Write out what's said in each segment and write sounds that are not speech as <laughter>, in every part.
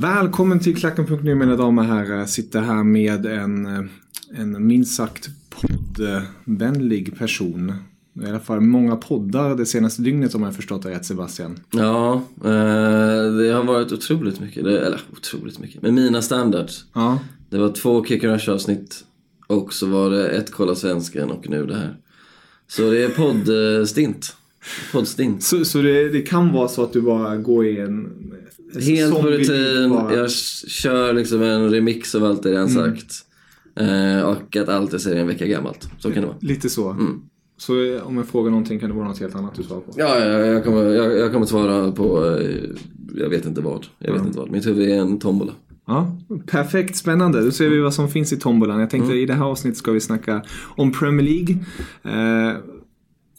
Välkommen till Klacken.nu mina damer och herrar. Sitter här med en, en minst sagt poddvänlig person. I alla fall många poddar det senaste dygnet om jag förstått det rätt Sebastian. Ja, eh, det har varit otroligt mycket. Eller otroligt mycket. Med mina standards. Ja. Det var två Kick and Rush avsnitt. Och så var det ett Kolla Svensken och nu det här. Så det är poddstint. <laughs> Poddstint. Så, så det, det kan vara så att du bara går i en... Helt på rutin. Jag kör liksom en remix av allt det redan sagt. Eh, och att allt jag säger är en vecka gammalt. Så kan det vara. Lite så. Så eh, om jag frågar någonting kan det vara något helt annat du svarar på. Ja, ja, jag, kommer, jag, jag kommer svara på, eh, jag vet inte vad. Jag vet inte vad. Mitt huvud är en tombola. Ja, perfekt, spännande. Då ser vi vad som finns i tombolan. Jag tänkte i det här avsnittet ska vi snacka om Premier League. Eh,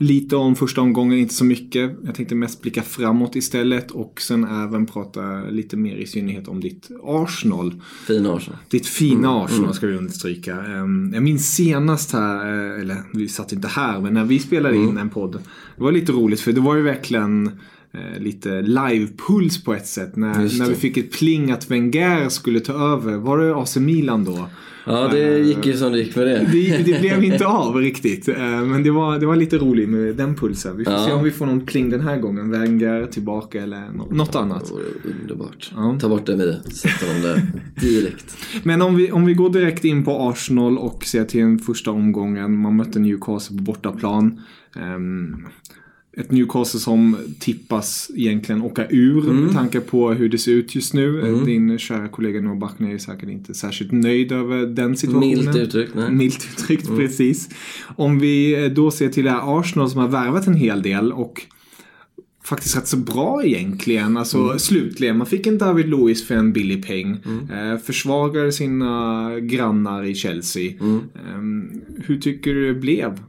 lite om första omgången, inte så mycket. Jag tänkte mest blicka framåt istället och sen även prata lite mer i synnerhet om ditt Arsenal. Fin Arsenal. Ditt fina Arsenal ska vi understryka. Um, jag minns senast här, eh, eller vi satt inte här, men när vi spelade in en podd. Det var lite roligt för det var ju verkligen lite live-puls på ett sätt. När, när vi det. fick ett pling att Wenger skulle ta över. Var det AC Milan då? Ja, det gick ju som det gick med det. Det, det blev <laughs> inte av riktigt. Eh, Men det var, det var lite roligt med den pulsen. Vi får Ja. se om vi får någon pling den här gången. Wenger tillbaka eller nå- något annat. Det vore underbart. Ja. Ta bort det med sätta dem där <laughs> direkt. Men om vi, om vi går direkt in på Arsenal och ser till den första omgången. Man mötte Newcastle på bortaplan. Ehm, ett Newcastle som tippas egentligen åka ur Mm. med tanke på hur det ser ut just nu. Din kära kollega Noah Bachner är säkert inte särskilt nöjd över den situationen. Milt uttryckt, nej. Milt uttryckt, precis. Om vi då ser till det här Arsenal som har värvat en hel del och faktiskt rätt så bra egentligen. Alltså Mm. slutligen, man fick en David Lewis för en billig peng. Mm. Eh, försvagade sina grannar i Chelsea. Mm. Eh, hur tycker du det blev?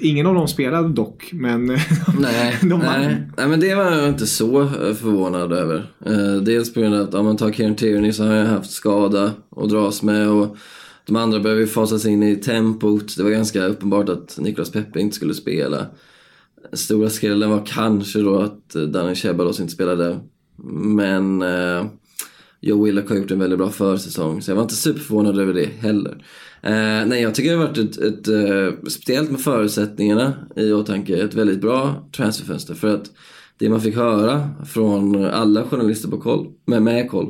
Ingen av dem spelade dock, men <laughs> Nej, de nej. nej, men det var jag inte så eh, förvånad över. Eh, dels på grund av att om man tar Kieran Tierney så har jag haft skada att dras med och de andra behöver ju fasas in i tempot. Det var ganska uppenbart att Niklas Peppe inte skulle spela. Stora skrällen var kanske då att eh, Daniel Ceballos inte spelade. Men Joe Willock har gjort en väldigt bra försäsong så jag var inte superförvånad över det heller. Eh, nej, jag tycker det har varit ett, ett eh, speciellt med förutsättningarna i åtanke, ett väldigt bra transferfönster. För att det man fick höra från alla journalister på koll, med, med koll,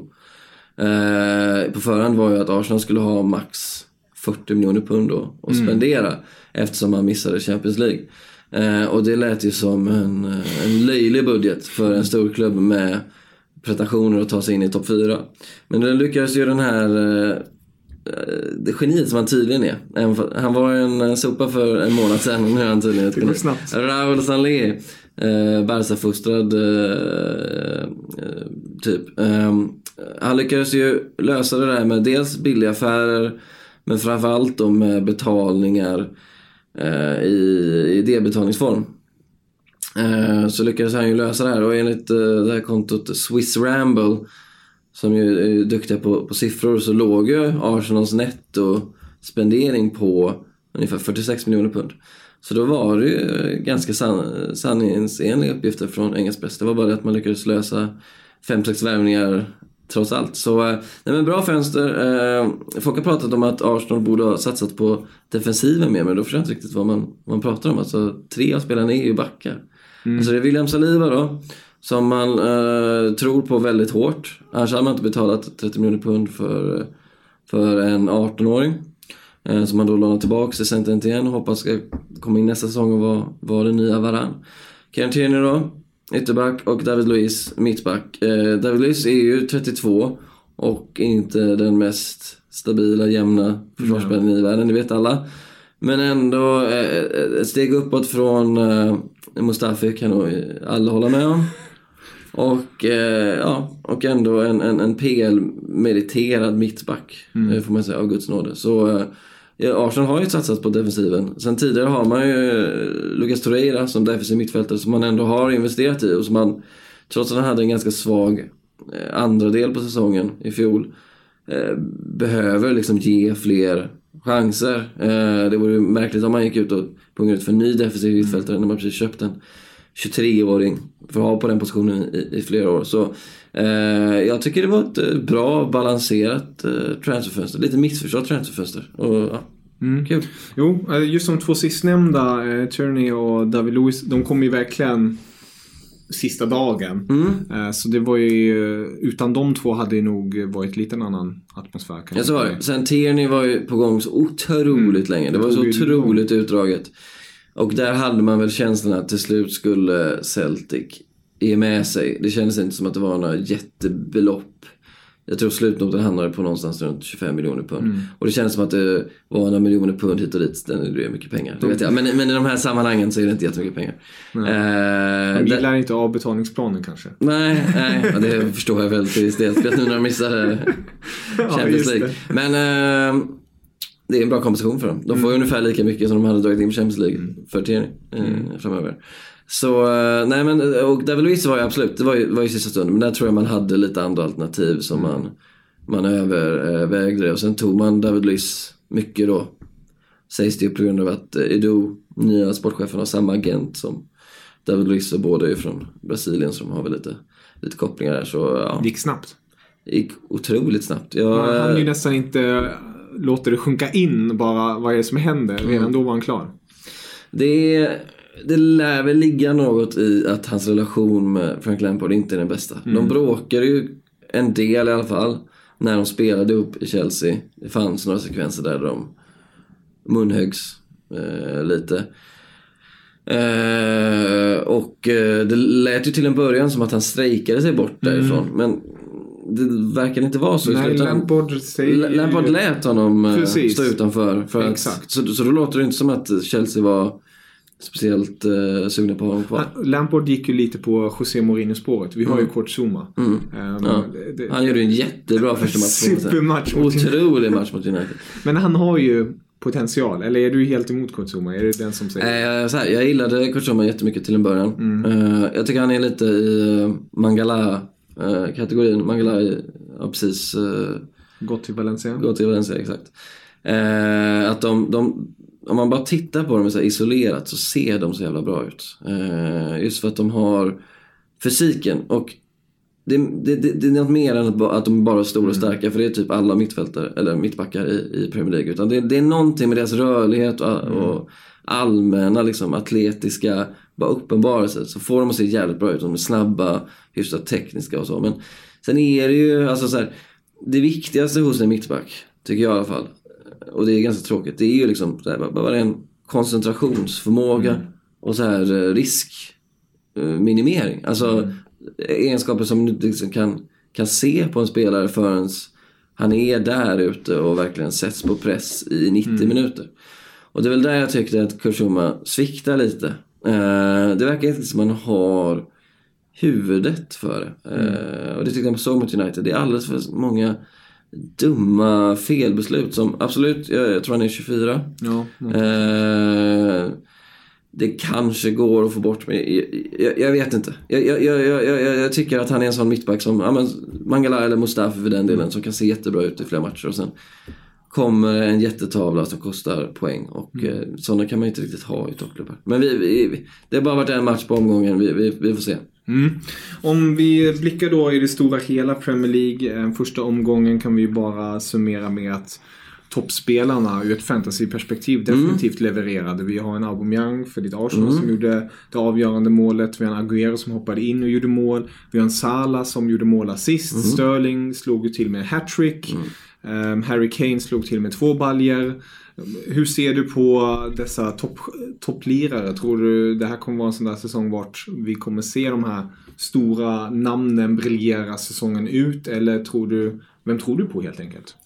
eh, på förhand var ju att Arsenal skulle ha max 40 miljoner pund då att spendera eftersom man missade Champions League. Eh, och det lät ju som en, eh, en löjlig budget för en stor klubb med pretensioner att ta sig in i topp 4. Men den lyckades ju den här eh, eh, det geniet som han tydligen är. Han var en eh, sopa för en månad sedan och nu är han tydligen ett Det geni. Raúl Sanlé. Eh, Barca-fostrad eh, eh, typ. Eh, han lyckades ju lösa det där med dels billiga affärer men framförallt då med betalningar eh, i, i delbetalningsform. Eh, så lyckades han ju lösa det här och enligt eh, det här kontot Swiss Ramble som ju är duktiga på, på siffror, så låg ju Arsenals nettospendering på ungefär 46 miljoner pund. Så då var det ju ganska san, sanningsenliga uppgifter från engelsk press. Det var bara det att man lyckades lösa 5-6 värvningar trots allt. Så eh, nej men bra fönster. Eh, folk har pratat om att Arsenal borde ha satsat på defensiven mer, men då förstår jag inte riktigt vad man, vad man pratar om. Alltså, tre av spelarna är ju backar. Mm. Alltså det är William Saliba då, som man eh, tror på väldigt hårt. Annars hade man inte betalat 30 miljoner pund för, för en 18-åring. Eh, som man då lånar tillbaka till Saint igen och hoppas ska komma in nästa säsong och vara, vara den nya Varann. Kieran Tierney då, ytterback och David Luiz mittback. Eh, David Luiz är ju 32 och inte den mest stabila, jämna försvarsspelaren mm. i världen, det vet alla. Men ändå eh, ett steg uppåt från eh, Mustafi kan nog alla hålla med om. Och, eh, ja, och ändå en, en, en PL-meriterad mittback, mm. Eh, får man säga, av Guds nåde. Så eh, Arsenal har ju satsat på defensiven. Sen tidigare har man ju eh, Lucas Torreira som defensiv mittfältare som man ändå har investerat i och som man, trots att han hade en ganska svag eh, andra del på säsongen i fjol, eh, behöver liksom ge fler chanser. Eh, det vore märkligt om man gick ut och pungade ut för en ny defensiv mittfältare när man precis köpt en 23-åring för att ha på den positionen i, i flera år. Så eh, jag tycker det var ett eh, bra balanserat eh, transferfönster. Lite missförstått transferfönster. Och, ja. Mm. Kul. Jo, eh, just de två sistnämnda, eh, Turney och David Lewis, de kom ju verkligen sista dagen. Mm. Eh, så det var ju, utan de två hade det nog varit lite en annan atmosfär. Ja, så var det. Sen Tierney var ju på gång så otroligt mm. länge. Det var så otroligt utdraget. Och där hade man väl känslan att till slut skulle Celtic ge med sig. Det kändes inte som att det var några jättebelopp. Jag tror slutnoten hamnade på någonstans runt 25 miljoner pund. Mm. Och det kändes som att det var några miljoner pund hit och dit. Det är mycket pengar, det vet jag. Men, men i de här sammanhangen så är det inte jättemycket pengar. Eh, de gillar inte avbetalningsplanen kanske? Nej, nej det förstår jag väl till viss del. Speciellt nu när de missade <laughs> Champions League. Men eh, det är en bra kompensation för dem. De får mm. ungefär lika mycket som de hade dragit in på Champions League mm. för Tierney eh, mm. framöver. Så, eh, nej men, och David Luiz var ju absolut, det var ju, var ju sista stunden. Men där tror jag man hade lite andra alternativ som mm. man, man övervägde. Och sen tog man David Luiz mycket då. Sägs det ju på grund av att eh, Edu, nya sportchefen, har samma agent som David Luiz och båda är från Brasilien de har väl lite, lite kopplingar där. Så, ja. Det gick snabbt. Det gick otroligt snabbt. Jag, man hann ju nästan inte låter det sjunka in bara vad är det som händer. Redan mm. då var han klar. Det, det lär väl ligga något i att hans relation med Frank Lampard inte är den bästa. Mm. De bråkade ju en del i alla fall när de spelade upp i Chelsea. Det fanns några sekvenser där de munhöggs eh, lite. Eh, och eh, det lät ju till en början som att han strejkade sig bort mm. därifrån. Men det verkar inte vara så. Nej, Lampard, säger... Lampard lät honom eh, Precis. stå utanför. För Exakt. Att, så, så då låter det inte som att Chelsea var speciellt uh, sugna på honom kvar. Lampard gick ju lite på José Mourinho-spåret. Vi har mm. ju Kurt Zuma. Mm. Um, ja. det, han gjorde en jättebra första match. Supermatch. Otrolig match mot United. Men han har ju potential. Eller är du helt emot Kurt Zuma? Är det den som säger eh, så här, Jag gillade Kurt Zuma jättemycket till en början. Mm. Uh, jag tycker han är lite i uh, Mangala eh. Mangalai har precis eh, gått till Valencia. Gått till Valencia, exakt. Eh, att de, de, om man bara tittar på dem så isolerat så ser de så jävla bra ut. Eh, just för att de har fysiken och det, det, det, det, är något mer än att de bara är stora och mm. starka för det är typ alla mittfältare, eller mittbackar i, i Premier League. Utan det, det är någonting med deras rörlighet och, mm. och allmänna liksom, atletiska bara uppenbarelser så får de att se jävligt bra ut. De är snabba, hyfsat tekniska och så. Men sen är det ju, alltså så här, det viktigaste hos en mittback, tycker jag i alla fall, och det är ganska tråkigt, det är ju liksom så här, bara en koncentrationsförmåga mm. och så här eh, riskminimering. Alltså mm. egenskaper som du liksom kan, kan se på en spelare förrän han är där ute och verkligen sätts på press i 90 mm. minuter. Och det är väl där jag tyckte att Kursuma sviktar lite. Eh, det verkar inte som att man har huvudet för det. Mm. Eh, och det tyckte jag såg mot United. Det är alldeles för många dumma felbeslut som absolut, jag, jag tror han är 24. Ja, eh, det kanske går att få bort mig. Jag, jag, jag vet inte. Jag, jag, jag, jag, tycker att han är en sån mittback som ja, men Mangala eller Mustafi för den delen som kan se jättebra ut i flera matcher och sen kommer en jättetavla som kostar poäng. Och mm. eh, sådana kan man inte riktigt ha i toppklubbar. Men vi, vi, det har bara varit en match på omgången. Vi, vi, vi får se. Mm. Om vi blickar då i det stora hela Premier League. Eh, första omgången kan vi ju bara summera med att toppspelarna ur ett fantasyperspektiv definitivt mm. levererade. Vi har en Aubameyang för ditt Arsenal mm. som gjorde det avgörande målet. Vi har en Aguero som hoppade in och gjorde mål. Vi har en Salah som gjorde mål assist. Mm. Sterling slog ju till med hattrick. Um, Harry Kane slog till med två baljer. Hur ser du på dessa topp, topplirare? Tror du det här kommer vara en sån där säsong vart vi kommer se de här stora namnen briljera säsongen ut? Eller tror du, vem tror du på helt enkelt?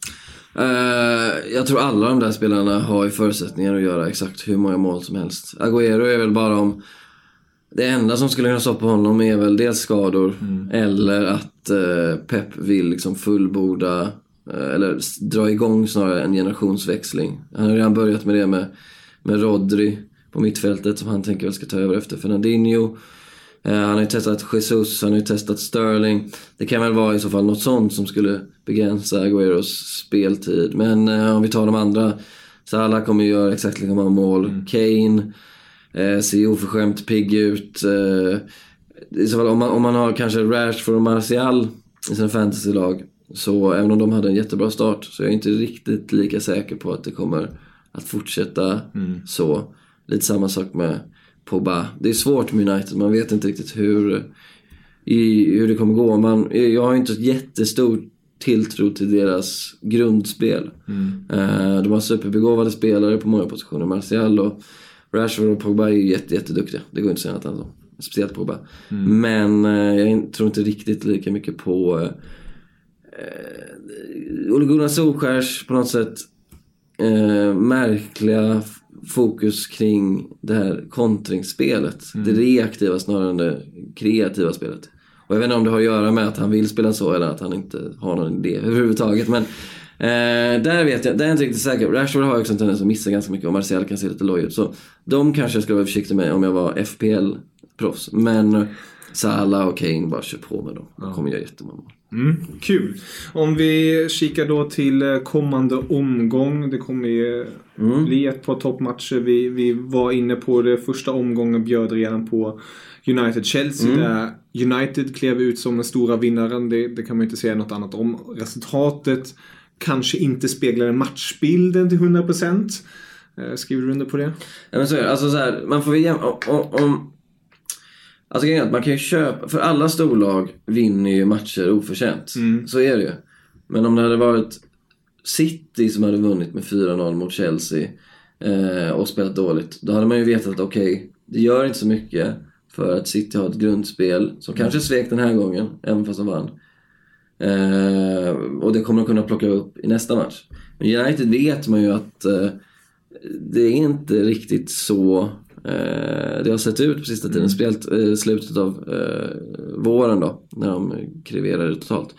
Uh, jag tror alla de där spelarna har förutsättningar att göra exakt hur många mål som helst. Agüero är väl bara om... Det enda som skulle kunna stoppa honom är väl dels skador mm. eller att uh, Pep vill liksom fullborda eller dra igång snarare en generationsväxling. Han har redan börjat med det med, med Rodri på mittfältet som han tänker väl ska ta över efter Fernandinho. Eh, han har ju testat Jesus, han har ju testat Sterling. Det kan väl vara i så fall något sånt som skulle begränsa Agueros speltid. Men eh, om vi tar de andra. Salah kommer ju göra exakt lika många mål. Mm. Kane eh, ser oförskämt pigg ut. Eh, i så fall, om, man, om man har kanske Rashford och Martial i sina fantasylag. Så även om de hade en jättebra start så är jag inte riktigt lika säker på att det kommer att fortsätta mm. så. Lite samma sak med Pogba. Det är svårt med United, man vet inte riktigt hur, i, hur det kommer gå. Man, jag har inte jättestor tilltro till deras grundspel. Mm. Uh, de har superbegåvade spelare på många positioner. Martial och Rashford och Pogba är ju jätte, jätteduktiga. Det går inte att säga något annat om. Speciellt Pogba. Mm. Men uh, jag tror inte riktigt lika mycket på uh, Ole Gunnar Solskjärs på något sätt uh, märkliga fokus kring det här kontringsspelet. Mm. Det reaktiva snarare än det kreativa spelet. Och jag vet inte om det har att göra med att han vill spela så eller att han inte har någon idé överhuvudtaget. Men eh, där vet jag, där är jag inte riktigt säker. Rashford har också en tendens att missa ganska mycket och Marcel kan se lite loj ut. Så de kanske jag skulle vara försiktig med om jag var FPL-proffs. Men Salah och Kane, bara kör på med dem. De kommer göra jättemånga mål. Mm, kul. Om vi kikar då till eh, kommande omgång. Det kommer ju mm. bli ett par toppmatcher. Vi, vi var inne på det. Första omgången bjöd redan på United-Chelsea. Mm. Där United klev ut som den stora vinnaren. Det, det kan man inte säga något annat om. Resultatet kanske inte speglade matchbilden till 100%. Eh, skriver du under på det? Ja, men så, alltså så här, man får ju om, om, Alltså grejen är att man kan ju köpa, för alla storlag vinner ju matcher oförtjänt. Mm. Så är det ju. Men om det hade varit City som hade vunnit med 4-0 mot Chelsea eh, och spelat dåligt. Då hade man ju vetat att okej, okay, det gör inte så mycket för att City har ett grundspel som kanske svek den här gången, även fast de vann. Eh, och det kommer de kunna plocka upp i nästa match. Men United vet man ju att eh, det är inte riktigt så Eh, det har sett ut på sista tiden. Mm. Speciellt slutet av våren då, när de kreverade totalt.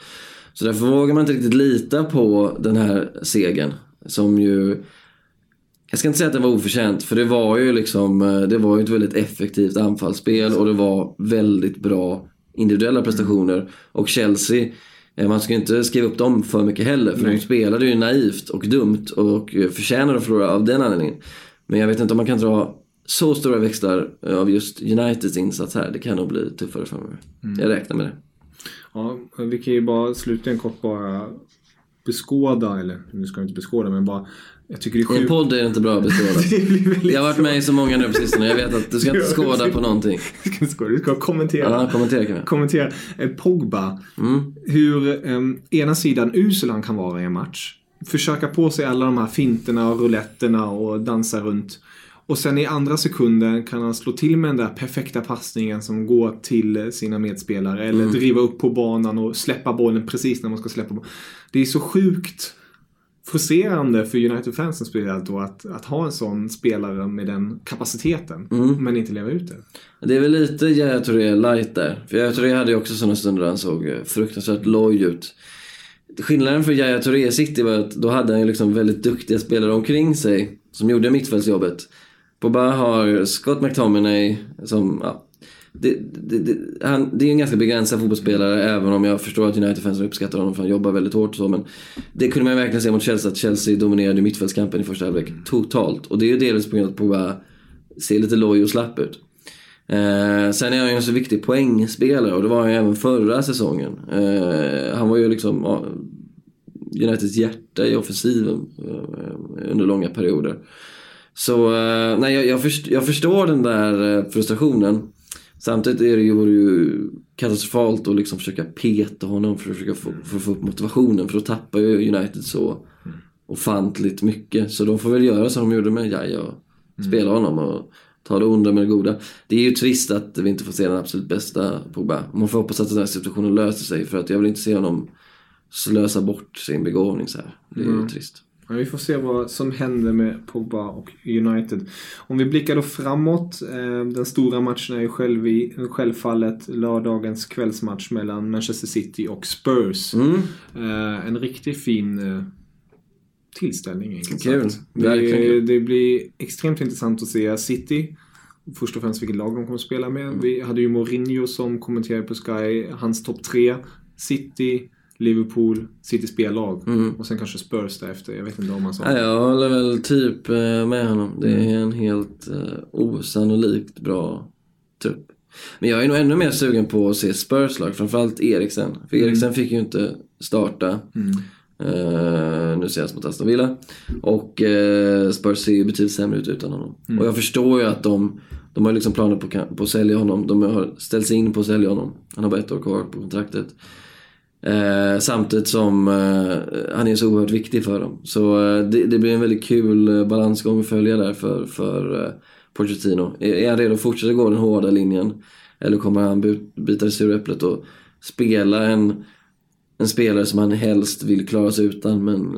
Så därför vågar man inte riktigt lita på den här segern. Som ju... Jag ska inte säga att den var oförtjänt, för det var ju liksom... Det var ju ett väldigt effektivt anfallsspel och det var väldigt bra individuella prestationer. Och Chelsea, man ska inte skriva upp dem för mycket heller, för Nej. de spelade ju naivt och dumt och förtjänar att förlora av den anledningen. Men jag vet inte om man kan dra så stora växlar av just Uniteds insats här. Det kan nog bli tuffare framöver. Mm. Jag räknar med det. Ja, vi kan ju bara slutligen kort bara beskåda, eller nu ska vi inte beskåda men bara jag tycker det är sjukt. En podd är inte bra att beskåda. <laughs> jag har varit med i så många nu på sistone. Jag vet att du ska inte <laughs> skåda på någonting. <laughs> Du ska, du ska kommentera. Ja, kommentera kan jag. Kommentera. Eh, Pogba. Mm. Hur um, ena sidan usel han kan vara i en match. Försöka på sig alla de här finterna och rouletterna och dansa runt. Och sen i andra sekunden kan han slå till med den där perfekta passningen som går till sina medspelare. Eller mm. driva upp på banan och släppa bollen precis när man ska släppa bollen. Det är så sjukt frustrerande för United-fansen speciellt då att, att ha en sån spelare med den kapaciteten. Mm. Men inte leva ut det. Det är väl lite Yahya Touré light där. För Yahya Touré hade ju också sådana stunder där han såg fruktansvärt loj ut. Skillnaden för Yahya Touré City var att då hade han ju liksom väldigt duktiga spelare omkring sig som gjorde mittfältsjobbet. Pogba har Scott McTominay som, ja, det, det, det, han, det är en ganska begränsad fotbollsspelare även om jag förstår att United-fansen uppskattar honom för han jobbar väldigt hårt och så. Men det kunde man verkligen se mot Chelsea, att Chelsea dominerade mittfältskampen i första halvlek totalt. Och det är ju delvis på grund av att Pogba ser lite loj och slapp ut. Eh, sen är han ju en så viktig poängspelare och det var han ju även förra säsongen. Eh, han var ju liksom ja, Uniteds hjärta i offensiven eh, under långa perioder. Så eh, nej, jag, jag, först, jag, förstår den där eh, frustrationen. Samtidigt är det ju, vore ju katastrofalt att liksom försöka peta honom för att försöka få, för att få upp motivationen. För då tappar ju United så ofantligt mycket. Så de får väl göra som de gjorde med Jaja och spela honom och ta det onda med det goda. Det är ju trist att vi inte får se den absolut bästa Pogba. Man får hoppas att den här situationen löser sig för att jag vill inte se honom slösa bort sin begåvning så här. Det är ju trist. Ja, vi får se vad som händer med Pogba och United. Om vi blickar då framåt. Eh, den stora matchen är ju själv i, självfallet lördagens kvällsmatch mellan Manchester City och Spurs. Mm. Eh, en riktigt fin eh, tillställning Kul. Det, det blir extremt intressant att se City. Först och främst vilket lag de kommer att spela med. Mm. Vi hade ju Mourinho som kommenterade på Sky, hans topp tre. City, Liverpool, City spellag. Och sen kanske Spurs därefter. Jag vet inte om han sa Ja, jag håller väl typ eh, med honom. Det är en helt eh, osannolikt bra trupp. Men jag är nog ännu mer sugen på att se Spurs lag, framförallt Eriksen. För Eriksen fick ju inte starta eh, nu senast mot Aston Villa. Och eh, Spurs ser ju betydligt sämre ut utan honom. Och jag förstår ju att de, de har liksom planer på, på att sälja honom. De har ställt sig in på att sälja honom. Han har bara ett år kvar på kontraktet. Eh, samtidigt som eh, han är så oerhört viktig för dem. Så eh, det, det blir en väldigt kul eh, balansgång att följa där för, för eh, Pochettino. Är, är han redo att fortsätta gå den hårda linjen? Eller kommer han bita det sura äpplet och spela en, en spelare som han helst vill klara sig utan men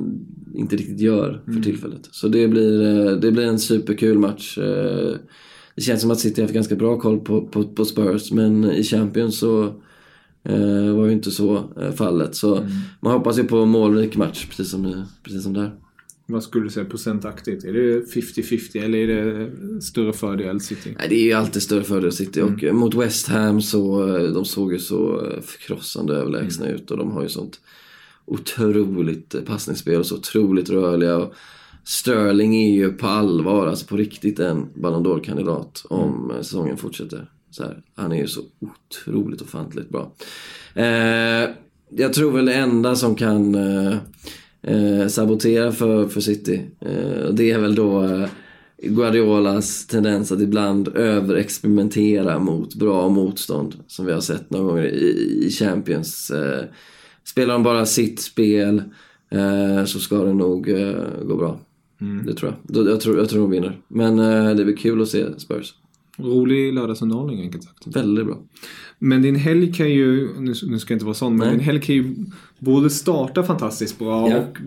inte riktigt gör för tillfället. Så det blir, eh, det blir en superkul match. Eh, Det känns som att City har haft ganska bra koll på, på, på Spurs men i Champions så eh, var ju inte så eh, fallet. Så man hoppas ju på en målrik match precis som, precis som där. Vad skulle du säga procentaktigt? Är det 50-50 eller är det större fördel City? Nej, det är ju alltid större fördel City och eh, mot West Ham så eh, de såg ju så förkrossande överlägsna ut och de har ju sånt otroligt passningsspel och så otroligt rörliga. Och Sterling är ju på allvar, alltså på riktigt en Ballon d'Or-kandidat om eh, säsongen fortsätter. Här, han är ju så otroligt ofantligt bra. Eh, jag tror väl det enda som kan eh, eh, sabotera för, för City, eh, det är väl då eh, Guardiolas tendens att ibland överexperimentera mot bra motstånd som vi har sett några gånger i, i Champions. Eh, spelar de bara sitt spel så ska det nog gå bra. Det tror jag. Jag tror, jag tror de vinner. Men det blir kul att se Spurs. Rolig lördagsunderhållning enkelt sagt. Väldigt bra. Men din helg kan ju, nu, nu ska jag inte vara sån, men Nej. din helg kan ju både starta fantastiskt bra Ja. och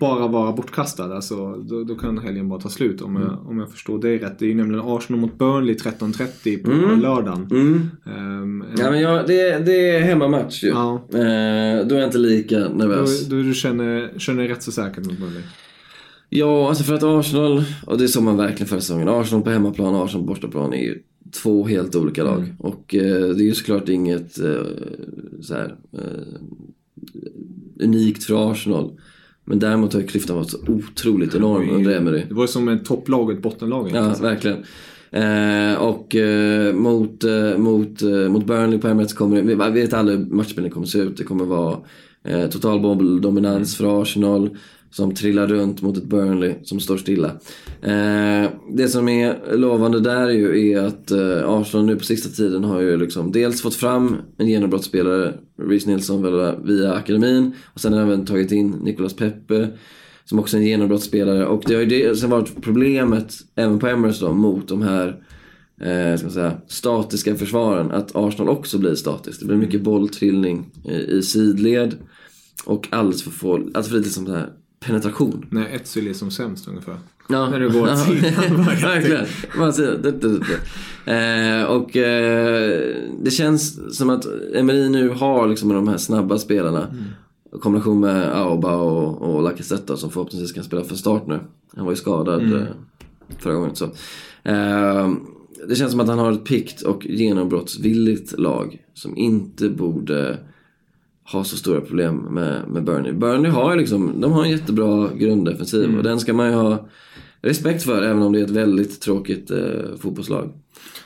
bara vara bortkastad. Alltså, då, då kan helgen bara ta slut om, Mm. jag, om jag förstår dig rätt. Det är ju nämligen Arsenal mot Burnley 13.30 på lördagen. Mm. Ehm, Ja, men jag, det, det är hemmamatch ju. Ja. Eh, då är jag inte lika då, nervös. då du känner, känner rätt så säkert mot Burnley. Ja, alltså för att Arsenal, och det såg man verkligen förra säsongen. Arsenal på hemmaplan och Arsenal på bortaplan är ju två helt olika lag. Och eh, det är ju såklart inget eh, så här, eh, unikt för Arsenal. Men däremot har ju klyftan varit så otroligt enorm under Emery. Det var ju som ett topplag och ett bottenlag. Ja, egentligen. verkligen. Eh, och eh, mot, eh, mot, eh, mot Burnley på Emirates kommer vi vet alla hur matchspelen kommer se ut. Det kommer vara eh, total bolldominans för Arsenal som trillar runt mot ett Burnley som står stilla. Eh, det som är lovande där ju är att eh, Arsenal nu på sista tiden har ju liksom dels fått fram en genombrottsspelare, Reece Nilsson via, akademin och sen har även tagit in Nicolas Pepe som också är en genombrottsspelare. Och det har ju det som varit problemet även på Emirates då mot de här eh, ska man säga, statiska försvaren. Att Arsenal också blir statiskt. Det blir mycket bolltrillning i, i sidled. Och alldeles för få, alldeles för lite som så här penetration. När Özil är som sämst ungefär. Ja. När det går åt sidan. <laughs> Verkligen. Man ser. Eh, och eh, det känns som att Emery nu har liksom de här snabba spelarna. I kombination med Auba och, och Lacazette som förhoppningsvis kan spela för start nu. Han var ju skadad Mm. eh, förra gången. Så. Det känns som att han har ett pikt och genombrottsvilligt lag som inte borde ha så stora problem med, med Burnley. Burnley har liksom, de har en jättebra grunddefensiv Mm. och den ska man ju ha respekt för även om det är ett väldigt tråkigt eh, fotbollslag.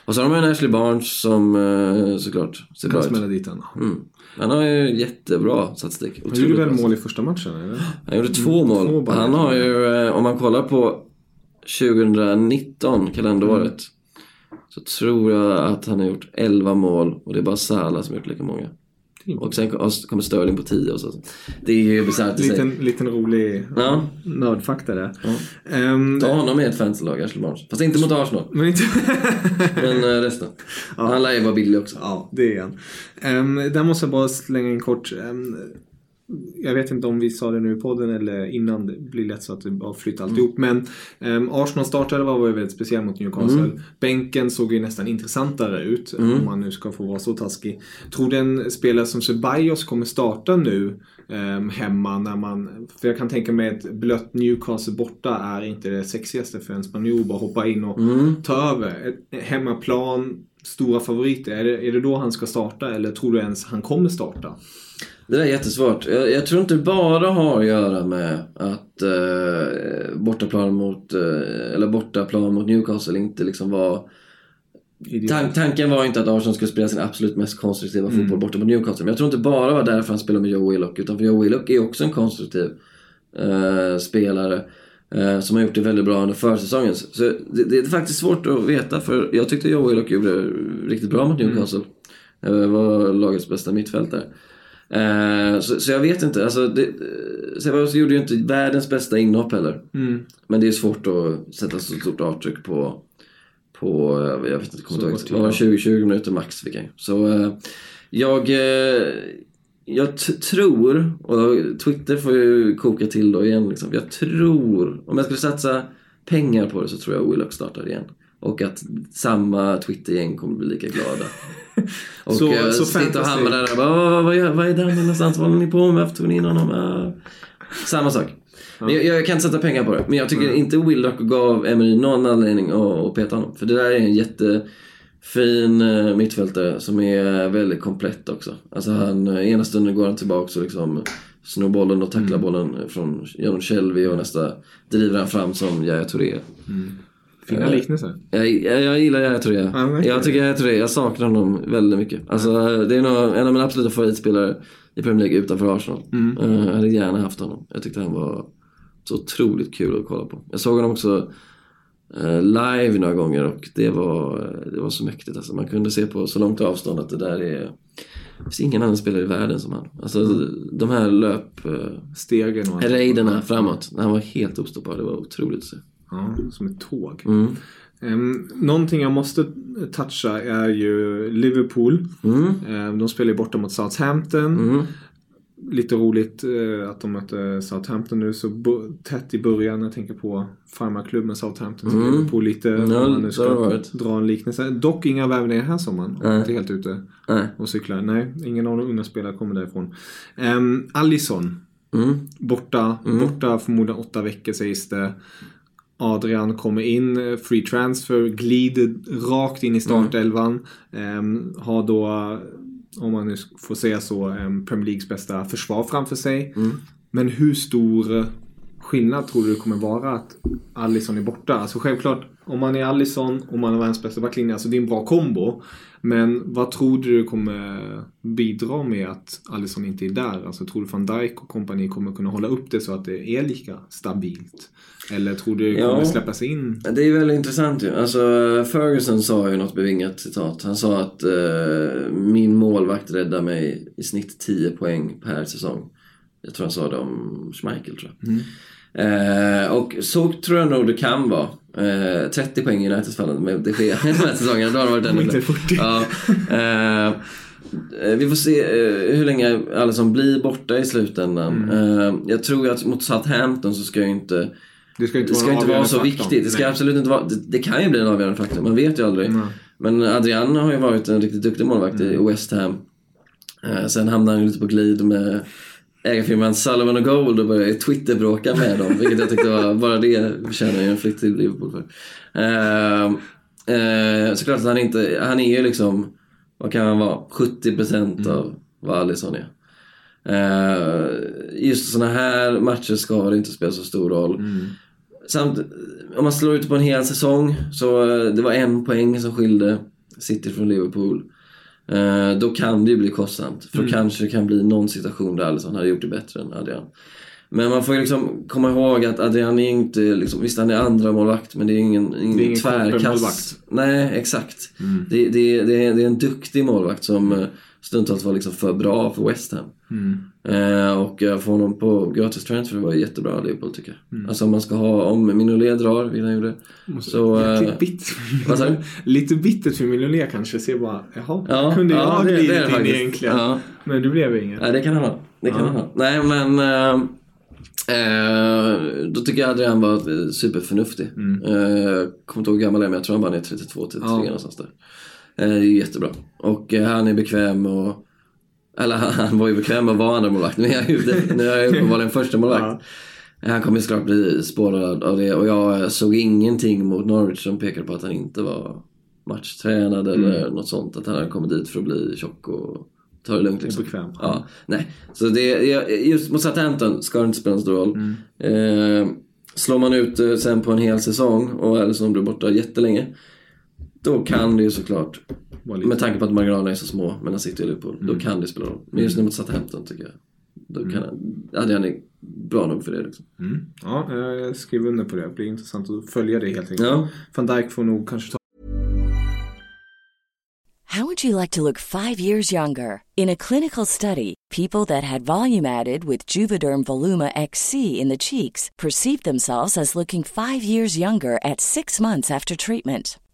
Och så har de ju en Ashley Barnes som eh, såklart ser bra Kan ut. smälla dit den. Mm. Han har ju jättebra statistik. Han gjorde väl mål i första matchen? Eller? han gjorde två mål. två han har ju, eh, om man kollar på 2019, kalenderåret. Så tror jag att han har gjort 11 mål och det är bara Salah som har gjort lika många. Och sen kommer Sterling på 10 och så. Det är ju bisarrt i sig. Liten, liten rolig Ja, nördfakta där. Ehm, ta honom i ett fantasylag, Ashley Barnes. Fast inte mot Arsenal, men inte... <laughs> men eh, resten. Han lär ju vara billig också. ja, det är han. Um, där måste jag bara slänga in kort. Ehm, jag vet inte om vi sa det nu i podden eller innan. Det blir lätt så att det bara flyttar alltihop. Men um, Arsenal startade var ju väldigt speciell mot Newcastle. Bänken såg ju nästan intressantare ut. Om man nu ska få vara så taskig. Tror du en spelare som Ceballos kommer starta nu um, hemma när man... För jag kan tänka mig att blött Newcastle borta är inte det sexigaste för en spanjor. Bara hoppa in och ta över. Ett, hemmaplan, stora favoriter. Är det, är det då han ska starta eller tror du ens han kommer starta? Det där är jättesvårt. Jag, jag tror inte det bara har att göra med att eh, bortaplan mot, eh, eller bortaplan mot Newcastle inte liksom var... Tan tanken var inte att Arsenal skulle spela sin absolut mest konstruktiva fotboll borta mot Newcastle. Men jag tror inte bara var därför han spelade med Joe Willock. Utan för Joe Willock är också en konstruktiv eh, spelare. Eh, som har gjort det väldigt bra under försäsongen. Så det, det är faktiskt svårt att veta. För jag tyckte Joe Willock gjorde det riktigt bra mot Newcastle. Eh, var lagets bästa mittfältare. Eh, så, så jag vet inte. Alltså, det, eh, Ceballos gjorde ju inte världens bästa inhopp heller. Mm. Men det är svårt att sätta så stort avtryck på, på eh, jag vet inte, kommer inte ihåg. Vad var ja. det? 20-20 minuter max fick jag. Så jag, jag tror, och Twitter får ju koka till då igen liksom. Jag tror, om jag skulle satsa pengar på det så tror jag Willock startar igen. Och att samma Twitter-gäng kommer bli lika glada. <laughs> Och Så- så, så och fantasy. hamra där och bara "Vad- vad, vad, vad är Daniel någonstans? Vad håller ni på med? Varför tog ni in honom? Ah." Samma sak. Men jag, jag kan inte sätta pengar på det. Men jag tycker inte Willock gav Emery någon anledning att, att peta honom. För det där är en jättefin eh, mittfältare som är väldigt komplett också. Alltså han, eh, ena stunden går han tillbaka och liksom snor bollen och tacklar bollen från, genom Shelby och nästa driver han fram som Yahya Touré. Fina liknelser. Jag, jag, jag gillar Yahya verkligen. jag tycker Yahya Touré, jag saknar honom väldigt mycket. Alltså, det är nog en av mina absoluta favoritspelare i Premier League utanför Arsenal. Mm. Eh, jag hade gärna haft honom. Jag tyckte han var så otroligt kul att kolla på. Jag såg honom också eh, live några gånger och det var, det var så mäktigt. Alltså, man kunde se på så långt avstånd att det där är... Det finns ingen annan spelare i världen som han. Alltså de här löp... Eh, Stegen och raiderna framåt. Han var helt ostoppbar. Det var otroligt att se. Ja, som ett tåg. Mm. Um, någonting jag måste toucha är ju Liverpool. Mm. Ehm, de spelar ju borta mot Southampton. Mm. Lite roligt eh, att de mötte Southampton nu så tätt i början. Jag tänker på farmarklubben Southampton. Mm. Mm. Liverpool lite. Ja, om man nu ska dra en liknelse. Dock inga värvningar här sommaren. Nej. Inte helt ute Nej. och cyklar. Nej, ingen av de unga spelare kommer därifrån. Um, Allison. Mm. Borta, borta förmodligen åtta veckor sägs det. Adrian kommer in, eh, free transfer, glider rakt in i startelvan. Ehm, har då, om man nu får säga så, em, Premier Leagues bästa försvar framför sig. Men hur stor skillnad tror du det kommer vara att Allison är borta? Alltså självklart, om man är Allison och man är världens bästa backlinje, alltså det är en bra kombo. Men vad tror du kommer bidra med att Allison inte är där? Alltså tror du van Dijk och kompani kommer kunna hålla upp det så att det är lika stabilt? Eller tror du det Ja. kommer släppas in? Det är väldigt intressant ju. Alltså, Ferguson sa ju något bevingat citat. Han sa att eh, min målvakt räddar mig i snitt 10 poäng per säsong. Jag tror han sa det om Schmeichel tror jag. Eh, och så tror jag nog det kan vara. Eh, 30 poäng i Uniteds fallet med de Gea <laughs> den här säsongen. Då har det varit ännu Inte fler. 40. Ja, eh, eh, vi får se eh, hur länge Alisson blir borta i slutändan. Eh, jag tror att mot Southampton så ska ju inte Det ska inte det ska vara, inte vara så avgörande faktor. viktigt. Det ska Nej. absolut inte vara... Det, det kan ju bli en avgörande faktor. Man vet ju aldrig. Nej. Men Adrian har ju varit en riktigt duktig målvakt Mm. i West Ham. Sen hamnade han ju lite på glid med ägarfirman Sullivan och Gold och började Twitterbråka med dem. Vilket jag tyckte var, bara det förtjänar en flytt till Liverpool för. Uh, uh, såklart att han inte, han är ju liksom, vad kan han vara, 70% mm. av vad Alisson är. Uh, just sådana här matcher ska det inte spela så stor roll. Mm. Samt, om man slår ut på en hel säsong så det var en poäng som skilde City från Liverpool. Eh, då kan det ju bli kostsamt. För mm. kanske det kan bli någon situation där Alisson hade gjort det bättre än Adrian. Men man får ju liksom komma ihåg att Adrian är inte, liksom, visst han är andra målvakt men det är ingen, ingen, det är ingen tvärkast. Nej, exakt. Mm. Det, det, det, är, det är en duktig målvakt som eh, stundtals var liksom för bra för West Ham. Mm. Eh, och får honom på gratis transfer var jättebra Liverpool tycker jag. Mm. Alltså om man ska ha, om Mignolet drar, vilket han gjorde. Så, eh, bitter. <laughs> Lite bittert för Mignolet kanske. Se bara, jaha, ja, kunde jag ja, ha glidit in egentligen. Ja. Men det blev inget. Nej, det kan han ha. Det kan ja. han ha. Nej, men eh, Eh, då tycker jag Adrian var superförnuftig. Mm. Eh, kommer inte ihåg hur gammal men jag tror han bara är 32-33 ja. någonstans där. Eh, det är jättebra. Och eh, han är bekväm och... Eller <laughs> han var ju bekväm med att vara andra målvakt. Men jag är nu är jag uppenbarligen första målvakt. Ja. Han kommer såklart bli spårad av det. Och jag såg ingenting mot Norwich som pekade på att han inte var matchtränad mm. eller något sånt. Att han hade kommit dit för att bli tjock och ta det lugnt liksom. Bekväm. Ja, nej. Så det, just mot Southampton ska det inte spela någon stor roll. Mm. Eh, slår man ut det sen på en hel säsong och som blir borta jättelänge. Då kan det ju såklart, med tanke på att marginalerna är så små mellan City och Liverpool, mm. då kan det spela roll. Men just nu mot Southampton tycker jag, då kan mm. han, han är bra nog för det. Liksom. Mm. Ja, jag skriver under på det. Det blir intressant att följa det helt enkelt. Ja. Van Dijk får nog kanske ta How would you like to look five years younger? In a clinical study, people that had volume added with Juvederm Voluma XC in the cheeks perceived themselves as looking five years younger at six months after treatment.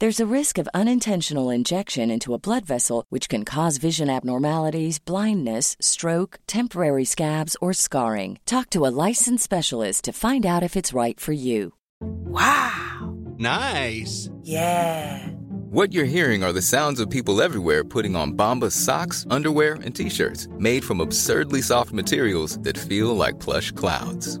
There's a risk of unintentional injection into a blood vessel, which can cause vision abnormalities, blindness, stroke, temporary scabs, or scarring. Talk to a licensed specialist to find out if it's right for you. Wow! Nice! Yeah! What you're hearing are the sounds of people everywhere putting on Bombas socks, underwear, and t shirts made from absurdly soft materials that feel like plush clouds.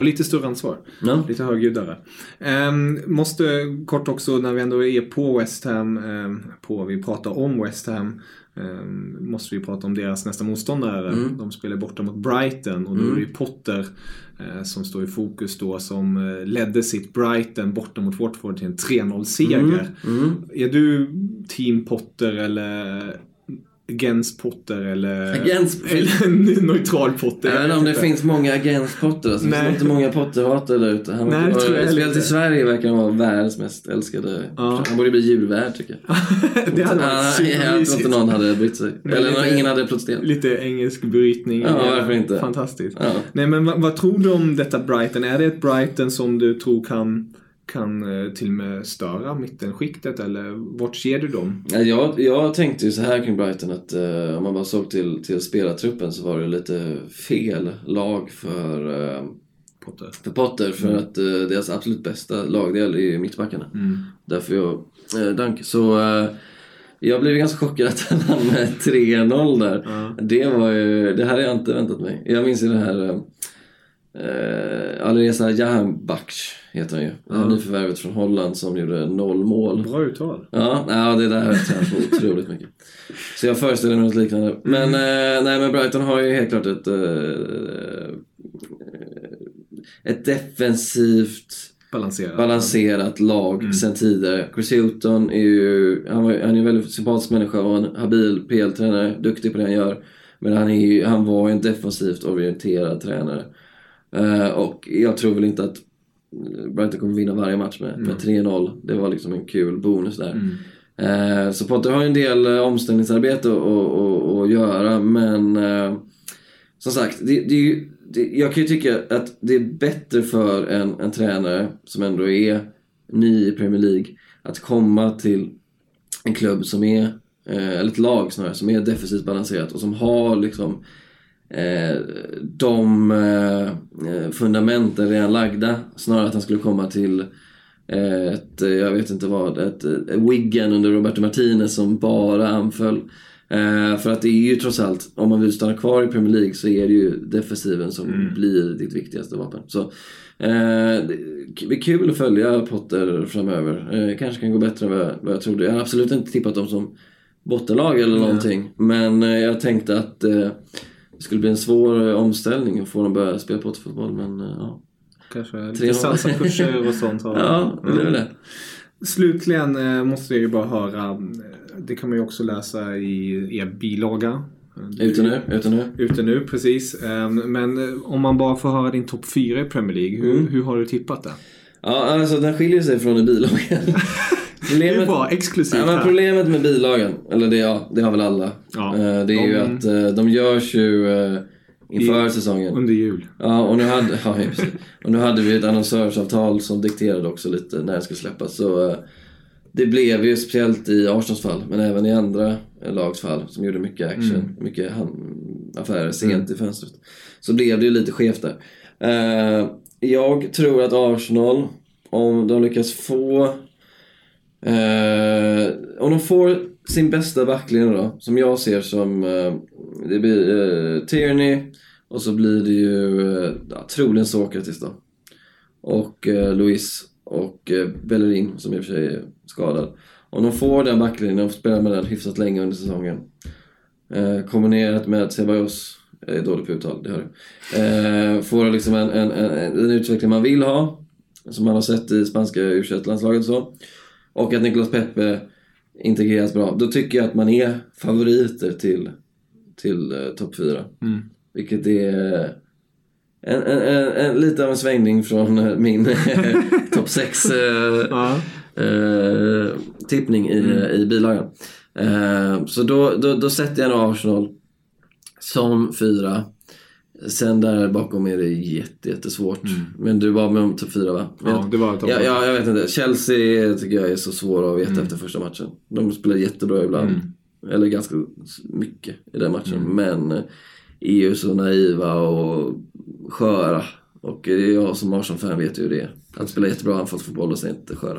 Lite större ansvar. Ja. Lite högljuddare. Um, måste kort också när vi ändå är på West Ham, um, på, vi pratar om West Ham, um, måste vi prata om deras nästa motståndare. Mm. De spelar borta mot Brighton och då mm. är det ju Potter uh, som står i fokus då som uh, ledde sitt Brighton borta mot Watford till en 3-0-seger. Mm. mm. Är du team Potter eller Gens Potter eller, Gens... eller <laughs> en neutral Potter. Jag vet inte om det finns många Gens Potter. Alltså, det finns inte många Potterhatare där ute. Han Nej, tror jag Spelat i Sverige verkar han vara världens mest älskade. Ja. Han borde bli djurvärd tycker jag. <laughs> det hade varit ja, Jag tror inte någon hade brytt sig. Men eller lite, ingen hade protesterat. Lite engelsk brytning. Ja, varför inte. Fantastiskt. Ja. Nej men vad, vad tror du om detta Brighton? Är det ett Brighton som du tror kan kan eh, till och med störa mittenskiktet eller vart ser du dem? Jag, jag tänkte ju så här kring Brighton att uh, om man bara såg till, till spelartruppen så var det lite fel lag för uh, Potter. för Potter för att eh, deras absolut bästa lagdel är ju mittbackarna. Därför jag eh, dank. Så eh, jag blev ganska chockad att han vann med 3-0 där. Det var ju, det hade jag inte väntat mig. Jag minns ju det här eh, eh, Alireza Jahanbakhsh heter han ju. Här nyförvärvet från Holland som gjorde noll mål. Bra uttal. Ja, ja det där har jag på otroligt mycket. Så jag föreställer mig något liknande. Men, eh, nej, men Brighton har ju helt klart ett, eh, ett defensivt Balanserat. balanserat lag sen tidigare. Chris Houghton är ju han, var, han är en väldigt sympatisk människa och en habil PL-tränare, duktig på det han gör. Men han, är ju, han var ju en defensivt orienterad tränare. Eh, och jag tror väl inte att Brighton kommer vinna varje match med, med 3-0. Det var liksom en kul bonus där. Eh, så Potter har en del eh, omställningsarbete att- göra men eh, som sagt, det, det, är ju- jag kan ju tycka att det är bättre för en, en tränare som ändå är ny i Premier League att komma till en klubb som är, eh, eller ett lag snarare, som är defensivt balanserat och som har liksom de eh, fundamenten redan lagda. Snarare att han skulle komma till eh, ett, eh, jag vet inte vad, ett, ett Wiggen under Roberto Martinez som bara anföll. Eh, för att det är ju trots allt, om man vill stanna kvar i Premier League så är det ju defensiven som blir ditt viktigaste vapen. Så eh, det blir kul att följa Potter framöver. Eh, kanske kan gå bättre än vad jag, vad jag trodde. Jag har absolut inte tippat dem som bottenlag eller någonting. Men eh, jag tänkte att eh, det skulle bli en svår eh, omställning att få dem börja spela potterfotboll. Men eh, ja. Kanske lite salsa-kurser och sånt. har- <laughs> Ja, det är väl det. Slutligen eh, måste jag ju bara höra, det kan man ju också läsa i er bilaga. Ute nu, ute nu. Ute nu, precis. Eh, Men om man bara får höra din topp 4 i Premier League, hur, Mm. hur har du tippat det? Ja, alltså den skiljer sig från i <laughs> bilagen. Det är bara exklusivt Ja, problemet med bilagen, eller det, ja, det har väl alla. Ja, Eh, det är ju de- att eh, de görs ju eh, inför I- säsongen. Under jul. Ja, och nu hade, <laughs> ja, och nu hade vi ett annonsörsavtal som dikterade också lite när det skulle släppas. Så det blev ju speciellt i Arsenals fall, men även i andra lags fall som gjorde mycket action, mycket han- affärer sent i fönstret. Så blev det ju lite skevt där. Jag tror att Arsenal, om de lyckas få Eh, om de får sin bästa backlinje då, som jag ser som... Eh, det blir eh, Tierney och så blir det ju eh, ja, troligen Sokratis då. Och eh, Luis och eh, Bellerin som i och för sig är skadad. Om de får den backlinjen och spelar med den hyfsat länge under säsongen. Eh, kombinerat med Ceballos, jag är dålig på uttal, det hör du. Eh, får liksom en, en, en, en utveckling man vill ha. Som man har sett i spanska u landslaget och så. Och att Nicolas Pepe integreras bra. Då tycker jag att man är favoriter till, till uh, topp 4. Vilket är en, en, en, en, lite av en svängning från eh, min <laughs> topp 6 Ja. tippning i, i bilagan. Eh, så då, då, då sätter jag nog Arsenal som fyra. Sen där bakom är det jätte, jättesvårt. Men du var med om topp fyra va? Ja, det var topp ja, ja, jag vet inte. Chelsea tycker jag är så svåra att veta efter första matchen. De spelar jättebra ibland. Eller ganska mycket i den matchen. Men eh, är ju så naiva och sköra. Och eh, jag som Arsenal-fan vet ju det. Att spela jättebra anfallsfotboll och sen inte sköra.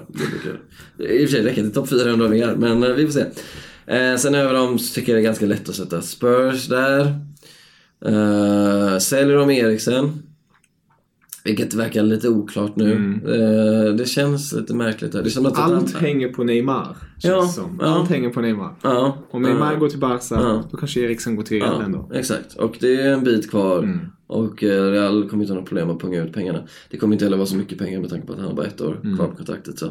Det. I och för sig räcker inte topp 400 mer, men eh, vi får se. Eh, sen över dem så tycker jag det är ganska lätt att sätta Spurs där. Uh, säljer de Eriksen. Vilket verkar lite oklart nu. Eh, det känns lite märkligt. Det är som att Allt hänger på Neymar. Känns Ja, som. ja. Allt hänger på Neymar. Ja, Om Neymar ja. går till Barca, Ja. då kanske Eriksen går till Real ändå. Exakt, och det är en bit kvar. Mm. Och eh, Real kommer inte ha några problem att punga ut pengarna. Det kommer inte heller vara så mycket pengar med tanke på att han har bara ett år Mm. kvar på kontraktet. Så.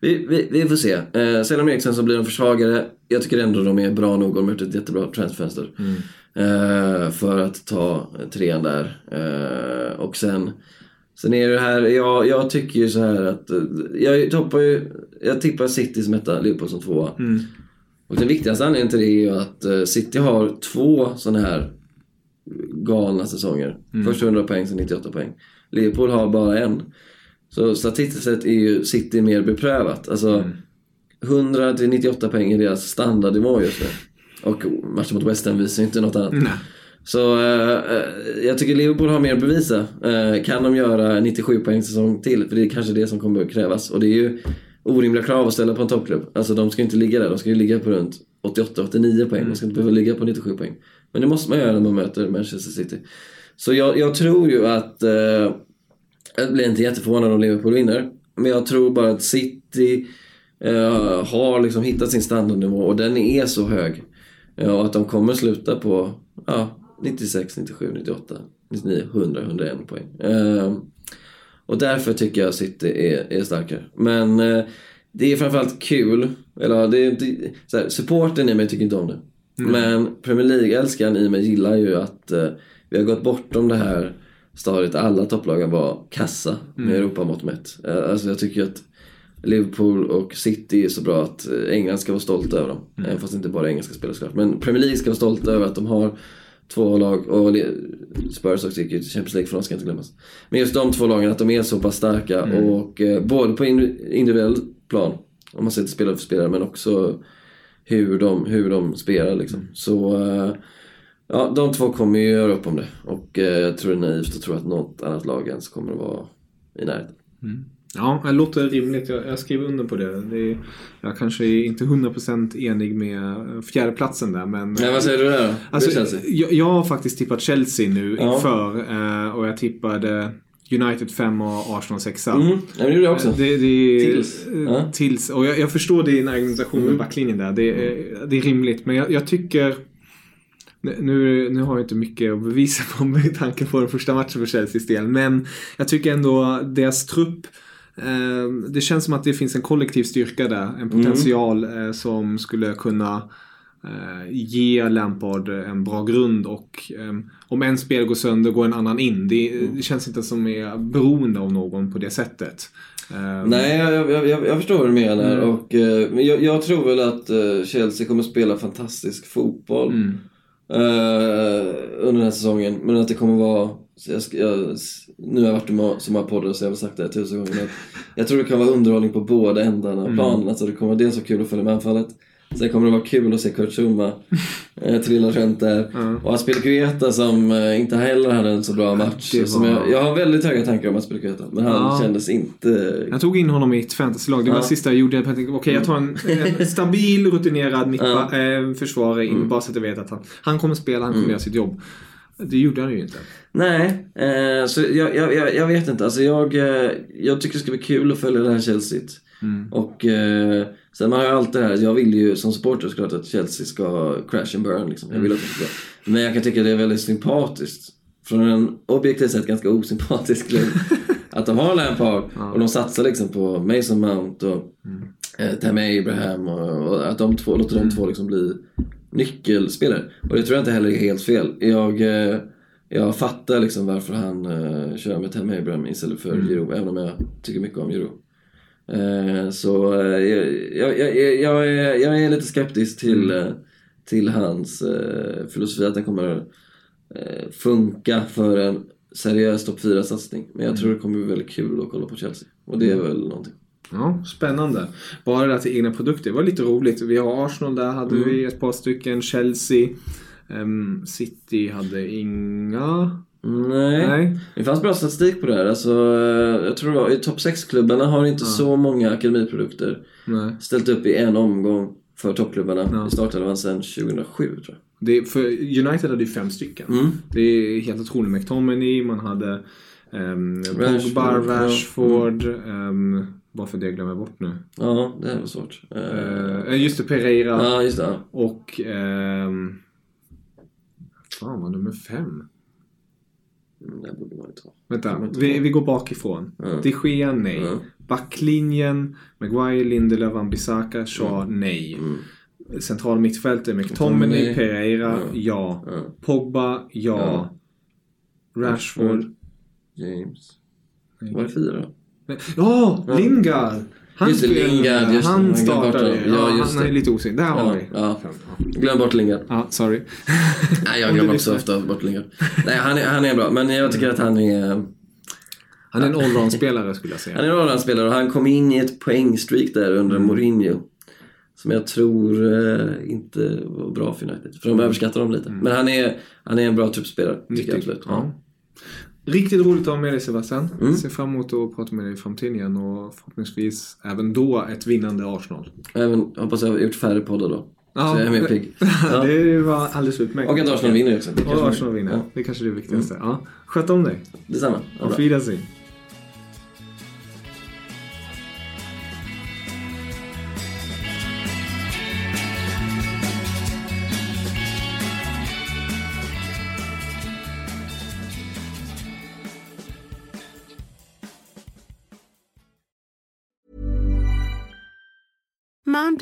Vi, vi, vi får se. Eh, sen om Eriksen så blir de försvagade. Jag tycker ändå de är bra nog de har gjort ett jättebra transferfönster. Mm. Eh, för att ta trean där. Eh, och sen Sen är det här, jag, jag tycker ju så här att eh, jag toppar ju, jag tippar City som etta, Liverpool som tvåa. Och den viktigaste anledningen till det är ju att City har två sådana här galna säsonger. Först 100 poäng, sen 98 poäng. Liverpool har bara en. Så statistiskt sett är ju City mer beprövat. Alltså 100 till 98 poäng är deras standardnivå just nu. Och matchen mot West Ham visar ju inte något annat. Så eh, eh, jag tycker Liverpool har mer att bevisa. Eh, kan de göra en 97 poäng säsong till? För det är kanske det som kommer att krävas. Och det är ju orimliga krav att ställa på en toppklubb. Alltså de ska inte ligga där, de ska ju ligga på runt 88-89 poäng. De ska inte behöva ligga på 97 poäng. Men det måste man göra när man möter Manchester City. Så jag, jag tror ju att... Eh, jag blir inte jätteförvånad om Liverpool vinner. Men jag tror bara att City eh, har liksom hittat sin standardnivå och den är så hög. Ja, och att de kommer sluta på ja, 96, 97, 98, 99, 100, 101 poäng. Eh, och därför tycker jag City är, är starkare. Men eh, det är framförallt kul. Eller det är inte, så här, supporten i mig tycker inte om det. Men Premier League-älskaren i mig gillar ju att eh, vi har gått bortom det här stadiet alla topplagen var kassa med Europamått mätt. Eh, alltså jag tycker att Liverpool och City är så bra att eh, England ska vara stolta över dem. Även fast inte bara engelska spelare såklart. Men Premier League ska vara stolta över att de har två lag och Spurs också gick ju till Champions League för de ska inte glömmas. Men just de två lagen, att de är så pass starka och eh, både på in- individuell plan, om man ser till spelare för spelare, men också hur de, hur de spelar liksom. Så eh, ja, de två kommer ju göra upp om det. Och eh, jag tror det är naivt att tro att något annat lag ens kommer att vara i närheten. Ja, det låter rimligt. Jag, jag skriver under på det. det är, jag kanske är inte 100% enig med fjärdeplatsen där, men... Men vad säger du där? Alltså, jag, jag har faktiskt tippat Chelsea nu Ja. inför eh, och jag tippade United 5 och Arsenal 6. Mm, det gjorde jag också. Det, det, Tills. eh, Ja. tills. Och jag, jag förstår din argumentation Mm. med backlinjen där. Det, är- det är rimligt. Men jag, jag tycker... Nu, nu har jag inte mycket att bevisa på med tanke på den första matchen för Chelseas del. Men jag tycker ändå deras trupp eh, det känns som att det finns en kollektiv styrka där. En potential eh, som skulle kunna eh, ge Lampard en bra grund och eh, om en spel går sönder går en annan in. Det, det känns inte som är beroende av någon på det sättet. Eh, Nej, jag, jag, jag, förstår vad du menar. Mm. Och, eh, jag, jag tror väl att Chelsea kommer spela fantastisk fotboll Mm. under den här säsongen. Men att det kommer vara... så Jag, jag, nu har jag varit med så många poddar så jag har sagt det här tusen gånger. Jag tror det kan vara underhållning på båda ändarna av Mm. planen. Alltså det kommer vara dels så kul att följa med anfallet. Sen kommer det vara kul att se Kurt Zuma <laughs> eh, trilla runt där. Och Aspilicueta som eh, inte heller hade en så bra match. det Som var- jag, jag har väldigt höga tankar om Aspilicueta. Men han Ja. kändes inte... Jag tog in honom i ett fantasylag. Det var Ja. det sista jag gjorde. Jag tänkte, okej jag tar en, <laughs> en stabil, rutinerad mittba- Ja. eh, försvarare in bara så att jag vet att han, han kommer spela, han kommer göra sitt jobb. Det gjorde han ju inte. Nej, eh, så jag, jag, jag, vet inte. Alltså jag, eh, jag tycker det ska bli kul att följa det här Chelsea. Och eh, sen har jag alltid det här, jag vill ju som supporter såklart att Chelsea ska crash and burn. Liksom. Jag vill att det ska bli. Men jag kan tycka det är väldigt sympatiskt. Från en objektivt sett ganska osympatisk klubb. <laughs> att de har Lampard och de satsar liksom på Mason Mount och eh, Tammy Abraham och, och att de två, låter de två liksom bli nyckelspelare. Och det tror jag inte heller är helt fel. Jag, eh, jag fattar liksom varför han eh, kör med Tammy Abraham istället för Giroud, även om jag tycker mycket om Giroud. Eh, så eh, jag, jag, jag, är, jag är lite skeptisk till, eh, till hans filosofi att den kommer funka för en seriös topp 4-satsning. Men jag tror det kommer bli väldigt kul att kolla på Chelsea. Och det är väl någonting. Ja, spännande. Bara det där till egna produkter. Det var lite roligt. Vi har Arsenal där, hade Mm. vi ett par stycken. Chelsea. Ehm, City hade inga. Nej. Nej. Det fanns bra statistik på det här. Alltså, eh, jag tror det var, topp 6-klubbarna har inte så många akademiprodukter Nej. ställt upp i en omgång för toppklubbarna Ja. i startelvan sedan 2007 tror jag. Det, för United hade ju fem stycken. Mm. Det är helt otroligt. McTominay, man hade um, Pogba, Rashford, ja. Rashford. Varför det glömmer jag bort nu. Ja, det här var svårt. Uh, just det, Pereira. ja, just det. Och... Um, fan var nummer fem? Mm, Det borde man ju ta. Vänta, vi, vi går bakifrån. Ja. De Gea, nej. Ja. Backlinjen, Maguire, Lindelöf, Wan-Bissaka, Shaw, nej. Central mittfältet, McTominay, McTominay, Pereira, ja. ja. Ja. Pogba, ja. Ja. Rashford. James. Var det fyra Ja, Lingard! Han Just det, Lingard, just. Han startade. det. Ja, Ja, just han är det. lite osynlig. Där har vi. ja. Glöm bort Lingard. ja, sorry. <laughs> Nej, jag glömmer också ofta bort Lingard. Nej, han är, han är bra. Men jag tycker att han är... Han är en allround-spelare skulle jag säga. Han är en spelare och han kom in i ett poängstreak där under Mm. Mourinho. som jag tror eh, inte var bra för United. För de överskattar dem lite. Men han är, han är en bra truppspelare, tycker jag absolut. Ja. Riktigt roligt att ha med dig Sebastian. Ser fram emot att prata med dig i framtiden igen och förhoppningsvis även då ett vinnande Arsenal. Även, hoppas jag har gjort färre poddar då. Ja, så jag är mer pigg. <laughs> Ja. det var alldeles utmärkt. Och att Arsenal vinner också. Det Och Arsenal vinner. Ja. Mm. Det är kanske är det viktigaste. Ja. Sköt om dig. Detsamma. Auf Wiedersehen.